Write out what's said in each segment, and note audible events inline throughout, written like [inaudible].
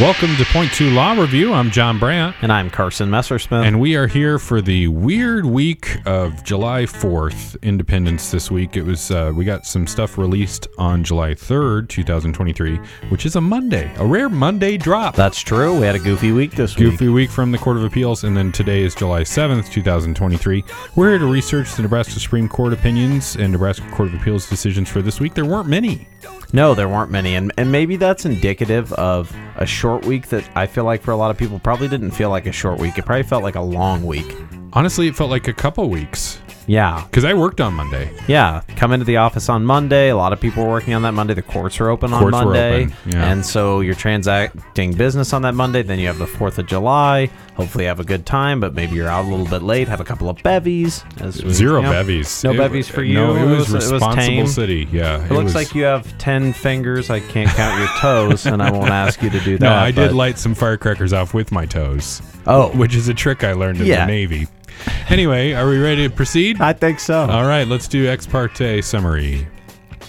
Welcome to Point Two Law Review. I'm John Brandt, And I'm Carson Messersmith. and we are here for the weird week of July 4th, Independence this week. It was uh, we got some stuff released on July 3rd, 2023, which is a Monday, a rare Monday drop. That's true. We had a goofy week this week. Goofy week from the Court of Appeals, and then today is July 7th, 2023. We're here to research the Nebraska Supreme Court opinions and Nebraska Court of Appeals decisions for this week. There weren't many. No, there weren't many, and and maybe that's indicative of a short week that I feel like for a lot of people probably didn't feel like a short week. It probably felt like a long week. Honestly, it felt like a couple weeks Yeah, because I worked on Monday. yeah. Come into the office on Monday. A lot of people were working on that Monday. The courts are open on Courts were Monday, open, yeah. and so you're transacting business on that Monday. Then you have the Fourth of July. Hopefully, have a good time, but maybe you're out a little bit late. Have a couple of bevies. As we- Zero you know, bevies. No It- bevies for you. No, it was, it was responsible tame. city. Yeah, It, looks was- like you have 10 fingers. I can't count your [laughs] toes, and I won't ask you to do that. No, I did but- light some firecrackers off with my toes. Oh. which is a trick I learned in Yeah. the Navy. [laughs] Anyway, are we ready to proceed? I think so. All right, let's do ex parte summary.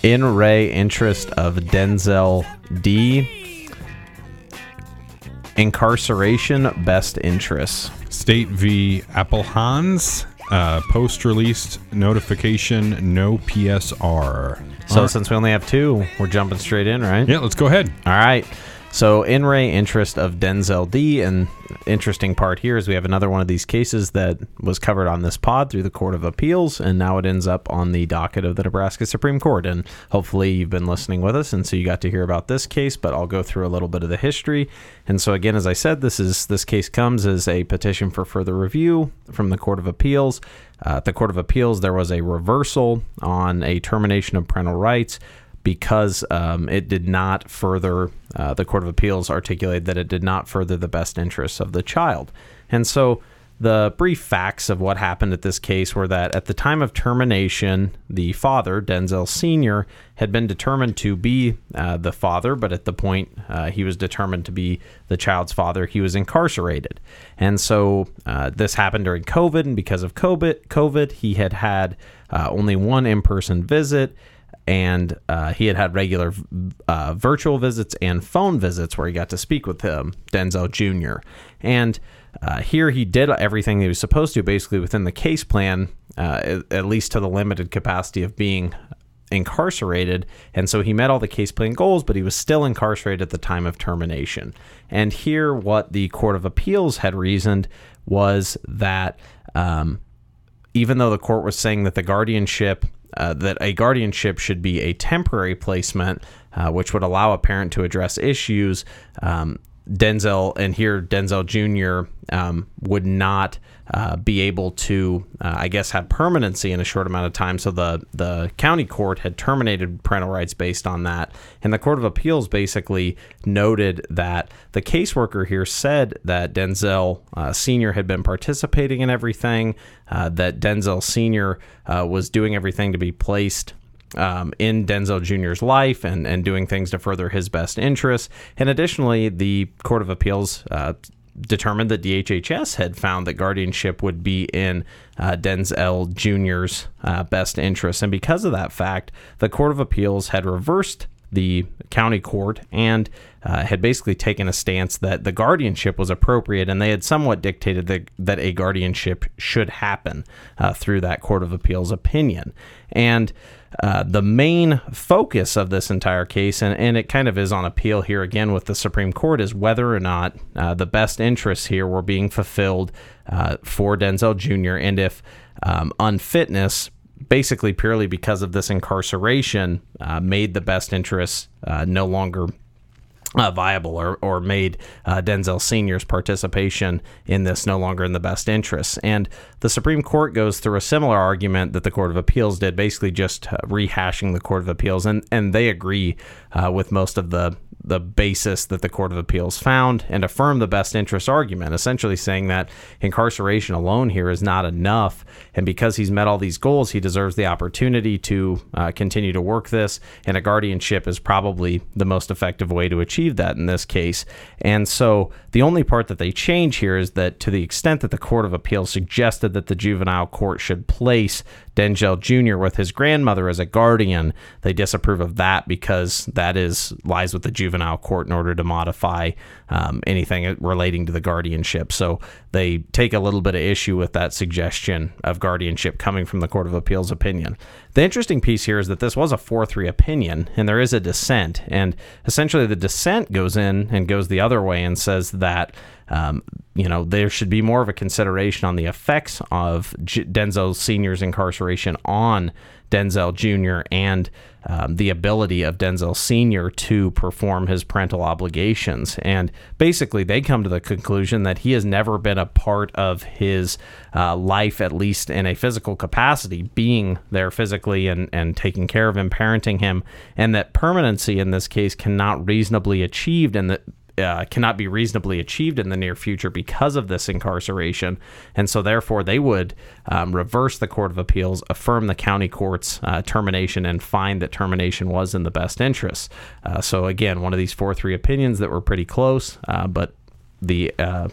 In re interest of Denzel D. Incarceration best interests. State v. Applehans. Uh, Post released notification, no PSR. So since we only have two, we're jumping straight in, right? Yeah, let's go ahead. All right. So, in re interest of Denzel D, and interesting part here is we have another one of these cases that was covered on this pod through the Court of Appeals, and now it ends up on the docket of the Nebraska Supreme Court. And hopefully, you've been listening with us, and so you got to hear about this case. But I'll go through a little bit of the history. And so, again, as I said, this is this case comes as a petition for further review from the Court of Appeals. Uh, at the Court of Appeals, there was a reversal on a termination of parental rights because um, it did not further, uh, the Court of Appeals articulated that it did not further the best interests of the child. And so the brief facts of what happened at this case were that at the time of termination, the father, Denzel Sr., had been determined to be uh, the father, but at the point uh, he was determined to be the child's father, he was incarcerated. And so uh, this happened during COVID, and because of COVID, COVID he had had uh, only one in person visit and uh, he had had regular uh, virtual visits and phone visits where he got to speak with him, Denzel Jr. And uh, here he did everything he was supposed to, basically within the case plan, uh, at, at least to the limited capacity of being incarcerated. And so he met all the case plan goals, but he was still incarcerated at the time of termination. And here, what the Court of Appeals had reasoned was that. Um, even though the court was saying that the guardianship uh, that a guardianship should be a temporary placement, uh, which would allow a parent to address issues. Um, Denzel and here Denzel Jr. Um, would not uh, be able to, uh, I guess, have permanency in a short amount of time. So the the county court had terminated parental rights based on that, and the Court of Appeals basically noted that the caseworker here said that Denzel uh, Senior had been participating in everything, uh, that Denzel Senior uh, was doing everything to be placed um, in Denzel Jr.'s life and, and doing things to further his best interests. And additionally, the Court of Appeals uh, determined that DHHS had found that guardianship would be in uh, Denzel Jr.'s uh, best interests. And because of that fact, the Court of Appeals had reversed the county court and uh, had basically taken a stance that the guardianship was appropriate, and they had somewhat dictated that, that a guardianship should happen uh, through that Court of Appeals opinion. And uh, the main focus of this entire case, and, and it kind of is on appeal here again with the Supreme Court, is whether or not uh, the best interests here were being fulfilled uh, for Denzel Jr. and if um, unfitness basically purely because of this incarceration, uh, made the best interests uh, no longer uh, viable or, or made uh, Denzel Sr.'s participation in this no longer in the best interests. And the Supreme Court goes through a similar argument that the Court of Appeals did, basically just uh, rehashing the Court of Appeals. And, and they agree uh, with most of the the basis that the Court of Appeals found and affirm the best interest argument, essentially saying that incarceration alone here is not enough. And because he's met all these goals, he deserves the opportunity to uh, continue to work this. And a guardianship is probably the most effective way to achieve achieved that in this case. And so the only part that they change here is that to the extent that the Court of Appeals suggested that the juvenile court should place Denzel Jr. with his grandmother as a guardian, they disapprove of that because that is lies with the juvenile court in order to modify um, anything relating to the guardianship. So they take a little bit of issue with that suggestion of guardianship coming from the Court of Appeals opinion. The interesting piece here is that this was a 4 3 opinion, and there is a dissent. And essentially, the dissent goes in and goes the other way and says that um, you know, there should be more of a consideration on the effects of Denzel Sr.'s incarceration on Denzel Jr. and um, the ability of Denzel Sr. to perform his parental obligations. And basically, they come to the conclusion that he has never been a part of his uh, life, at least in a physical capacity, being there physically and, and taking care of him, parenting him, and that permanency in this case cannot reasonably achieved and that uh, cannot be reasonably achieved in the near future because of this incarceration. And so, therefore, they would um, reverse the Court of Appeals, affirm the county court's uh, termination, and find that termination was in the best interest. Uh, so, again, one of these 4 3 opinions that were pretty close, uh, but the uh,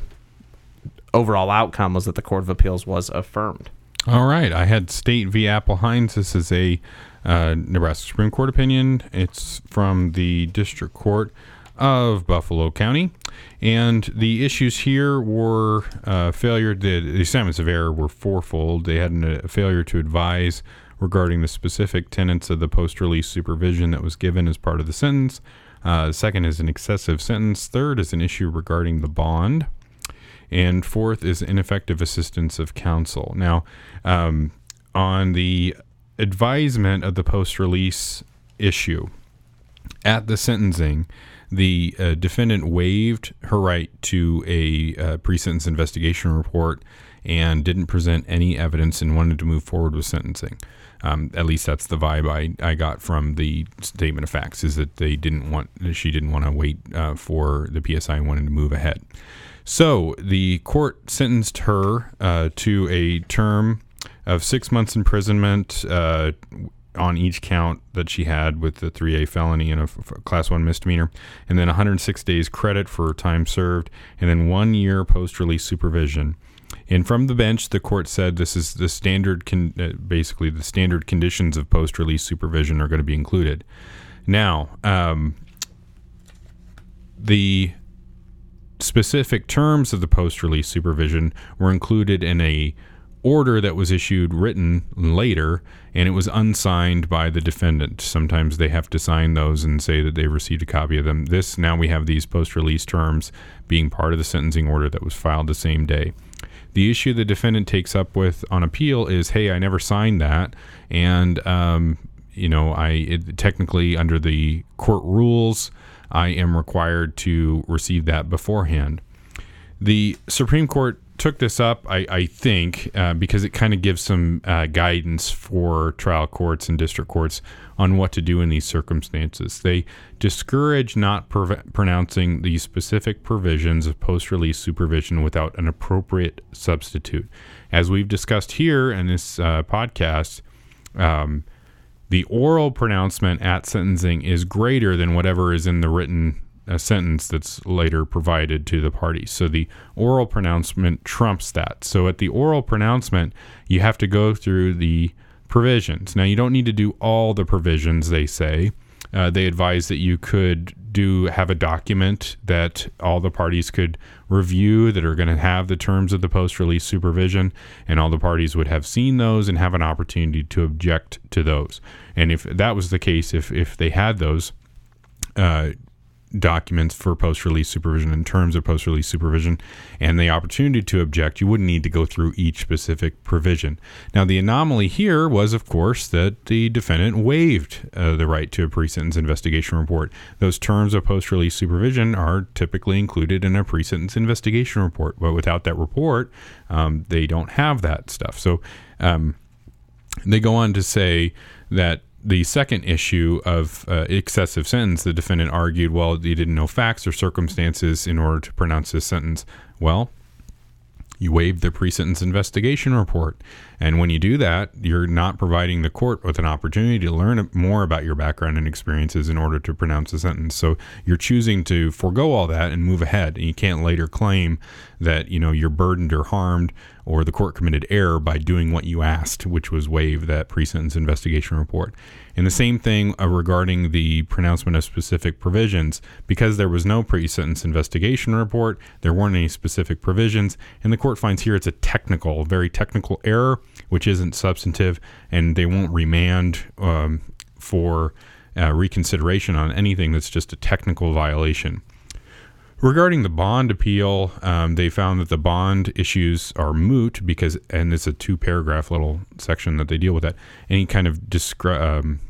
overall outcome was that the Court of Appeals was affirmed. All right. I had State v. Applehans. This is a uh, Nebraska Supreme Court opinion. It's from the District Court of Buffalo County. And the issues here were uh, failure, the, the assignments of error were fourfold. They had a failure to advise regarding the specific tenets of the post release supervision that was given as part of the sentence. Uh, second is an excessive sentence. Third is an issue regarding the bond. And fourth is ineffective assistance of counsel. Now, um, on the advisement of the post release issue at the sentencing, the uh, defendant waived her right to a uh, pre-sentence investigation report and didn't present any evidence and wanted to move forward with sentencing. Um, at least that's the vibe I, I got from the statement of facts is that they didn't want she didn't want to wait uh, for the PSI and wanted to move ahead. So the court sentenced her uh, to a term of six months imprisonment uh, on each count that she had with the 3A felony and a f- class 1 misdemeanor, and then 106 days credit for time served, and then one year post release supervision. And from the bench, the court said this is the standard, con- uh, basically, the standard conditions of post release supervision are going to be included. Now, um, the specific terms of the post release supervision were included in a order that was issued written later and it was unsigned by the defendant. Sometimes they have to sign those and say that they received a copy of them. This now we have these post release terms being part of the sentencing order that was filed the same day. The issue the defendant takes up with on appeal is, hey, I never signed that, and um, you know, I it, technically under the court rules, I am required to receive that beforehand. The Supreme Court took this up, I, I think, uh, because it kind of gives some uh, guidance for trial courts and district courts on what to do in these circumstances. They discourage not pronouncing the specific provisions of post release supervision without an appropriate substitute. As we've discussed here in this uh, podcast, um, the oral pronouncement at sentencing is greater than whatever is in the written a sentence that's later provided to the parties. So the oral pronouncement trumps that. So at the oral pronouncement, you have to go through the provisions. Now, you don't need to do all the provisions, they say. Uh, they advise that you could do have a document that all the parties could review that are going to have the terms of the post release supervision, and all the parties would have seen those and have an opportunity to object to those. And if that was the case, if, if they had those, uh, documents for post release supervision in terms of post release supervision and the opportunity to object, you wouldn't need to go through each specific provision. Now, the anomaly here was, of course, that the defendant waived uh, the right to a pre sentence investigation report. Those terms of post release supervision are typically included in a pre sentence investigation report, but without that report, um, they don't have that stuff. So, um, they go on to say that the second issue of uh, excessive sentence, the defendant argued, well, he didn't know facts or circumstances in order to pronounce his sentence. Well, you waived the pre sentence investigation report. And when you do that, you're not providing the court with an opportunity to learn more about your background and experiences in order to pronounce a sentence. So you're choosing to forego all that and move ahead. And you can't later claim that you know you're burdened or harmed or the court committed error by doing what you asked, which was waive that pre-sentence investigation report. And the same thing uh, regarding the pronouncement of specific provisions. Because there was no pre sentence investigation report, there weren't any specific provisions, and the court finds here it's a technical, very technical error, which isn't substantive, and they won't remand um, for uh, reconsideration on anything that's just a technical violation. Regarding the bond appeal, um, they found that the bond issues are moot because, and it's a two paragraph little section that they deal with that. Any kind of descri- um,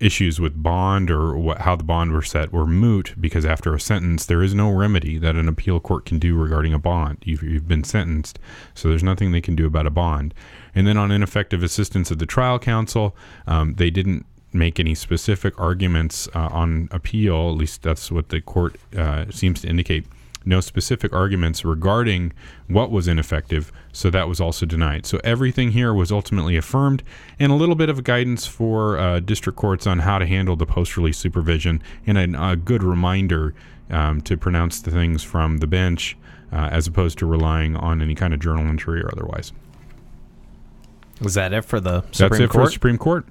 issues with bond or what, how the bond were set were moot because after a sentence, there is no remedy that an appeal court can do regarding a bond. You've, you've been sentenced, so there's nothing they can do about a bond. And then on ineffective assistance of the trial counsel, um, they didn't make any specific arguments uh, on appeal. At least that's what the court uh, seems to indicate. No specific arguments regarding what was ineffective, so that was also denied. So everything here was ultimately affirmed, and a little bit of guidance for uh, district courts on how to handle the post release supervision, and a, a good reminder um, to pronounce the things from the bench uh, as opposed to relying on any kind of journal entry or otherwise. Is that it for the Supreme That's it Court? for the Supreme Court.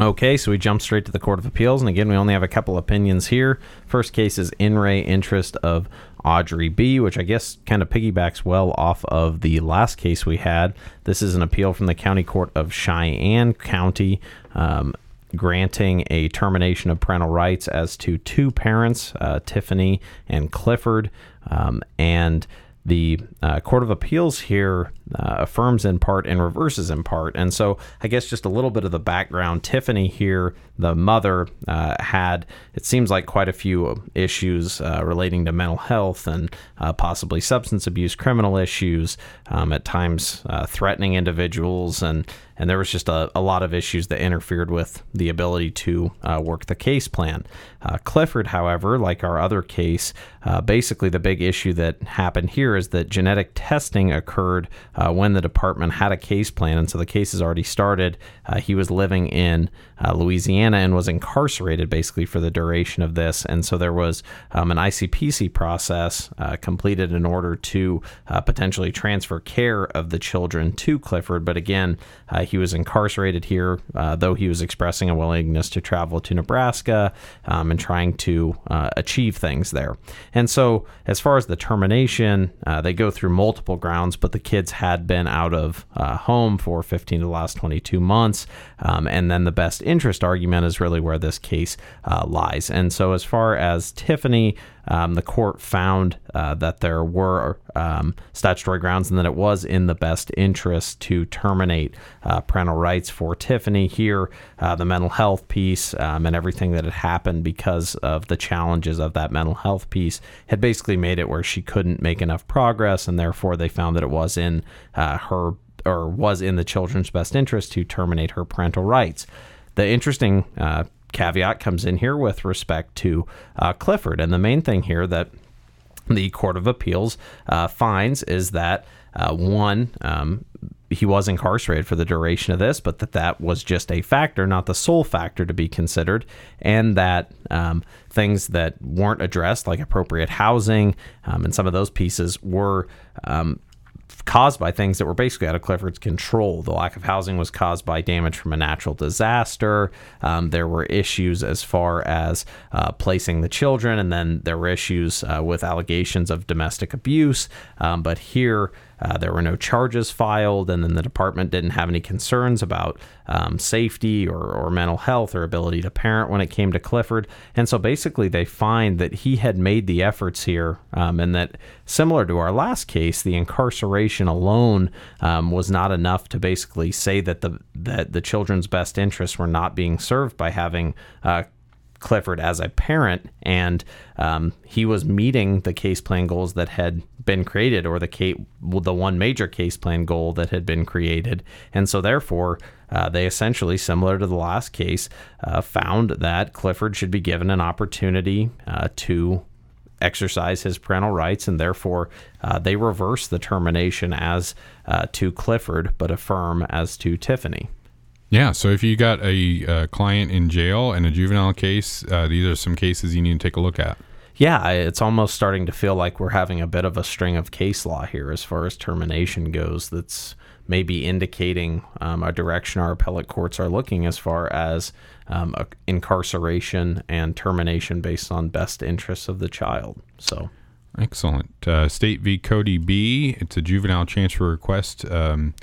Okay, so we jump straight to the Court of Appeals, and again, we only have a couple opinions here. First case is in re interest of Audrey B., which I guess kind of piggybacks well off of the last case we had. This is an appeal from the County Court of Cheyenne County. Um, granting a termination of parental rights as to two parents, uh, Tiffany and Clifford, um, and the uh, Court of Appeals here uh, affirms in part and reverses in part. And so, I guess just a little bit of the background Tiffany here, the mother, uh, had, it seems like, quite a few issues uh, relating to mental health and uh, possibly substance abuse, criminal issues, um, at times uh, threatening individuals. And, and there was just a, a, lot of issues that interfered with the ability to work the case plan. Clifford, however, like our other case, basically the big issue that happened here is that genetic testing occurred uh, when the department had a case plan, and so the case has already started. Uh, he was living in uh, Louisiana and was incarcerated basically for the duration of this, and so there was um, an ICPC process uh, completed in order to uh, potentially transfer care of the children to Clifford. But again, he was incarcerated here, though he was expressing a willingness to travel to Nebraska um, and trying to achieve things there. And so, as far as the termination, they go through multiple grounds, but the kids had been out of uh, home for 15 to the last 22 months. Um, and then the best interest argument is really where this case uh, lies. And so, as far as Tiffany, um, the court found uh, that there were um, statutory grounds and that it was in the best interest to terminate uh, parental rights for Tiffany. Here, uh, the mental health piece um, and everything that had happened because of the challenges of that mental health piece had basically made it where she couldn't make enough progress, and therefore they found that it was in uh, her or was in the children's best interest to terminate her parental rights. The interesting uh, caveat comes in here with respect to uh, Clifford. And the main thing here that the Court of Appeals uh, finds is that uh, one, um, he was incarcerated for the duration of this, but that that was just a factor, not the sole factor to be considered, and that um, things that weren't addressed, like appropriate housing um, and some of those pieces, were um, caused by things that were basically out of Clifford's control. The lack of housing was caused by damage from a natural disaster. Um, there were issues as far as uh, placing the children, and then there were issues uh, with allegations of domestic abuse. Um, but here, uh, there were no charges filed, and then the department didn't have any concerns about um, safety or, or mental health or ability to parent when it came to Clifford. And so basically, they find that he had made the efforts here, um, and that similar to our last case, the incarceration alone um, was not enough to basically say that the that the children's best interests were not being served by having uh, Clifford as a parent, and um, he was meeting the case plan goals that had been created, or the case, the one major case plan goal that had been created, and so therefore. Uh, they essentially, similar to the last case, uh, found that Clifford should be given an opportunity uh, to exercise his parental rights, and therefore uh, they reverse the termination as uh, to Clifford, but affirm as to Tiffany. Yeah, so if you got a uh, client in jail and a juvenile case, uh, these are some cases you need to take a look at. Yeah, it's almost starting to feel like we're having a bit of a string of case law here as far as termination goes. That's maybe indicating um, a direction our appellate courts are looking as far as um, incarceration and termination based on best interests of the child. So, Excellent. Uh, State v. Kodi B. It's a juvenile transfer request. Um,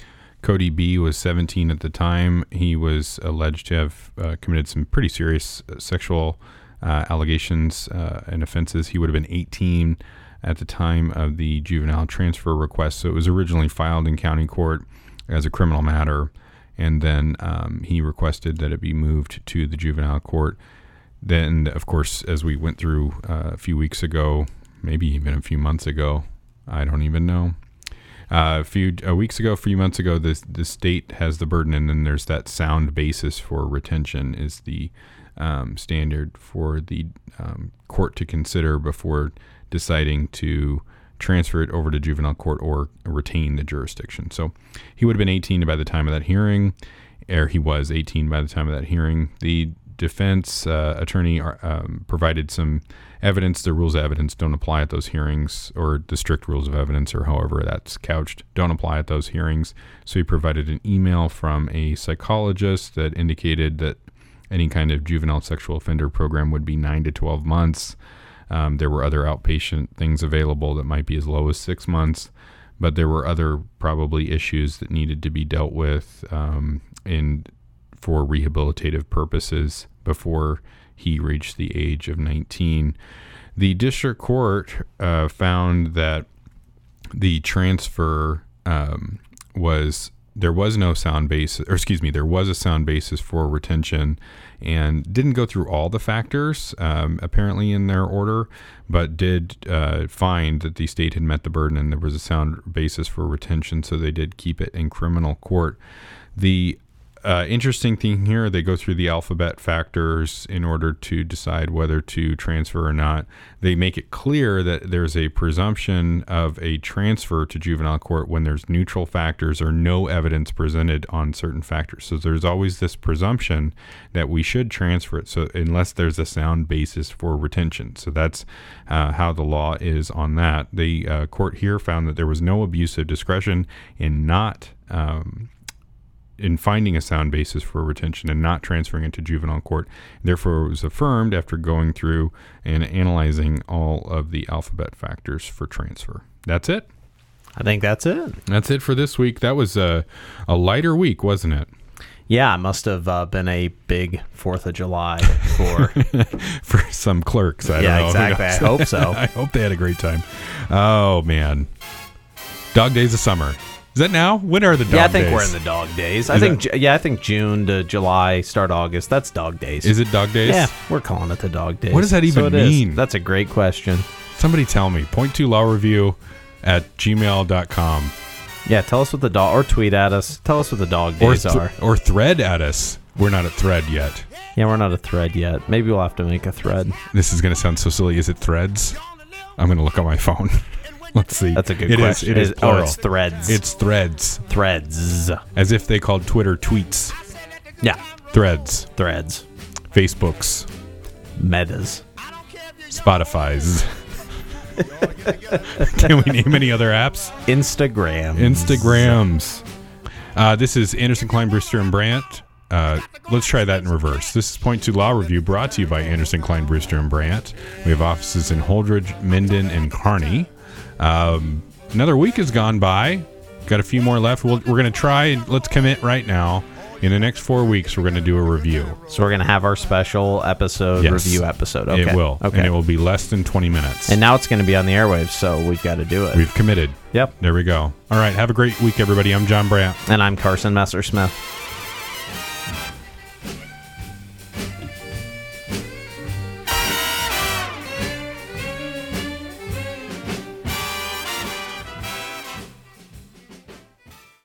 Kodi B. was 17 at the time. He was alleged to have uh, committed some pretty serious uh, sexual uh, allegations uh, and offenses. He would have been 18 at the time of the juvenile transfer request. So it was originally filed in county court as a criminal matter, and then um, he requested that it be moved to the juvenile court. Then, of course, as we went through uh, a few weeks ago, maybe even a few months ago, I don't even know. Uh, a few weeks ago, a few months ago, the the state has the burden, and then there's that sound basis for retention is the um, standard for the um, court to consider before deciding to transfer it over to juvenile court or retain the jurisdiction. So he would have been 18 by the time of that hearing, or he was 18 by the time of that hearing. The defense uh, attorney are, um, provided some evidence. The rules of evidence don't apply at those hearings, or the strict rules of evidence, or however that's couched, don't apply at those hearings. So he provided an email from a psychologist that indicated that any kind of juvenile sexual offender program would be nine to 12 months. Um, there were other outpatient things available that might be as low as six months, but there were other probably issues that needed to be dealt with um, in for rehabilitative purposes before he reached the age of 19. The district court uh, found that the transfer um, was there was no sound basis, or excuse me, there was a sound basis for retention, and didn't go through all the factors um, apparently in their order, but did uh, find that the state had met the burden and there was a sound basis for retention, so they did keep it in criminal court. The uh, interesting thing here, they go through the alphabet factors in order to decide whether to transfer or not. They make it clear that there's a presumption of a transfer to juvenile court when there's neutral factors or no evidence presented on certain factors. So there's always this presumption that we should transfer it. So unless there's a sound basis for retention, so that's uh, how the law is on that. The uh, court here found that there was no abuse of discretion in not. Um, in finding a sound basis for retention and not transferring it to juvenile court. Therefore, it was affirmed after going through and analyzing all of the alphabet factors for transfer. That's it. I think that's it. That's it for this week. That was a, a lighter week, wasn't it? Yeah, it must have uh, been a big Fourth of July for. [laughs] For some clerks, I yeah, don't know. exactly. I hope so. [laughs] I hope they had a great time. Oh man, dog days of summer. Is that now? When are the dog yeah, I think days? we're in the dog days. I Is think Ju- yeah, I think June to July, start August. That's dog days. Is it dog days? yeah, we're calling it the dog days. What does that even So it is. mean? That's a great question. Somebody tell me. Point to law review at gmail.com. Yeah, tell us what the dog or tweet at us. Tell us what the dog or, days th- are. or thread at us. We're not a thread yet. Yeah, we're not a thread yet. Maybe we'll have to make a thread. This is going to sound so silly. Is it threads? I'm going to look on my phone. [laughs] [laughs] Let's see. That's a good It is- question. it is oh, plural. it's threads. It's threads, threads. as if they called Twitter tweets. Yeah, Threads, threads. Facebooks, Metas. Spotify's. [laughs] Can we name any other apps? Instagram. Instagrams. Uh, this is Anderson Klein, Brewster, and Brandt. Uh, let's try that in reverse. This is Point Two Law Review brought to you by Anderson Klein, Brewster, and Brandt. We have offices in Holdrege, Minden, and Kearney. Um, another week has gone by. Got a few more left. We'll, we're going to try and let's commit right now. In the next four weeks, we're going to do a review. So we're gonna have our special episode Yes. review episode. Okay. It will. Okay. And it will be less than 20 minutes. And now it's gonna be on the airwaves, so we've got to do it. We've committed. Yep. There we go. All right. Have a great week, everybody. I'm John Brandt. And I'm Carson Messersmith.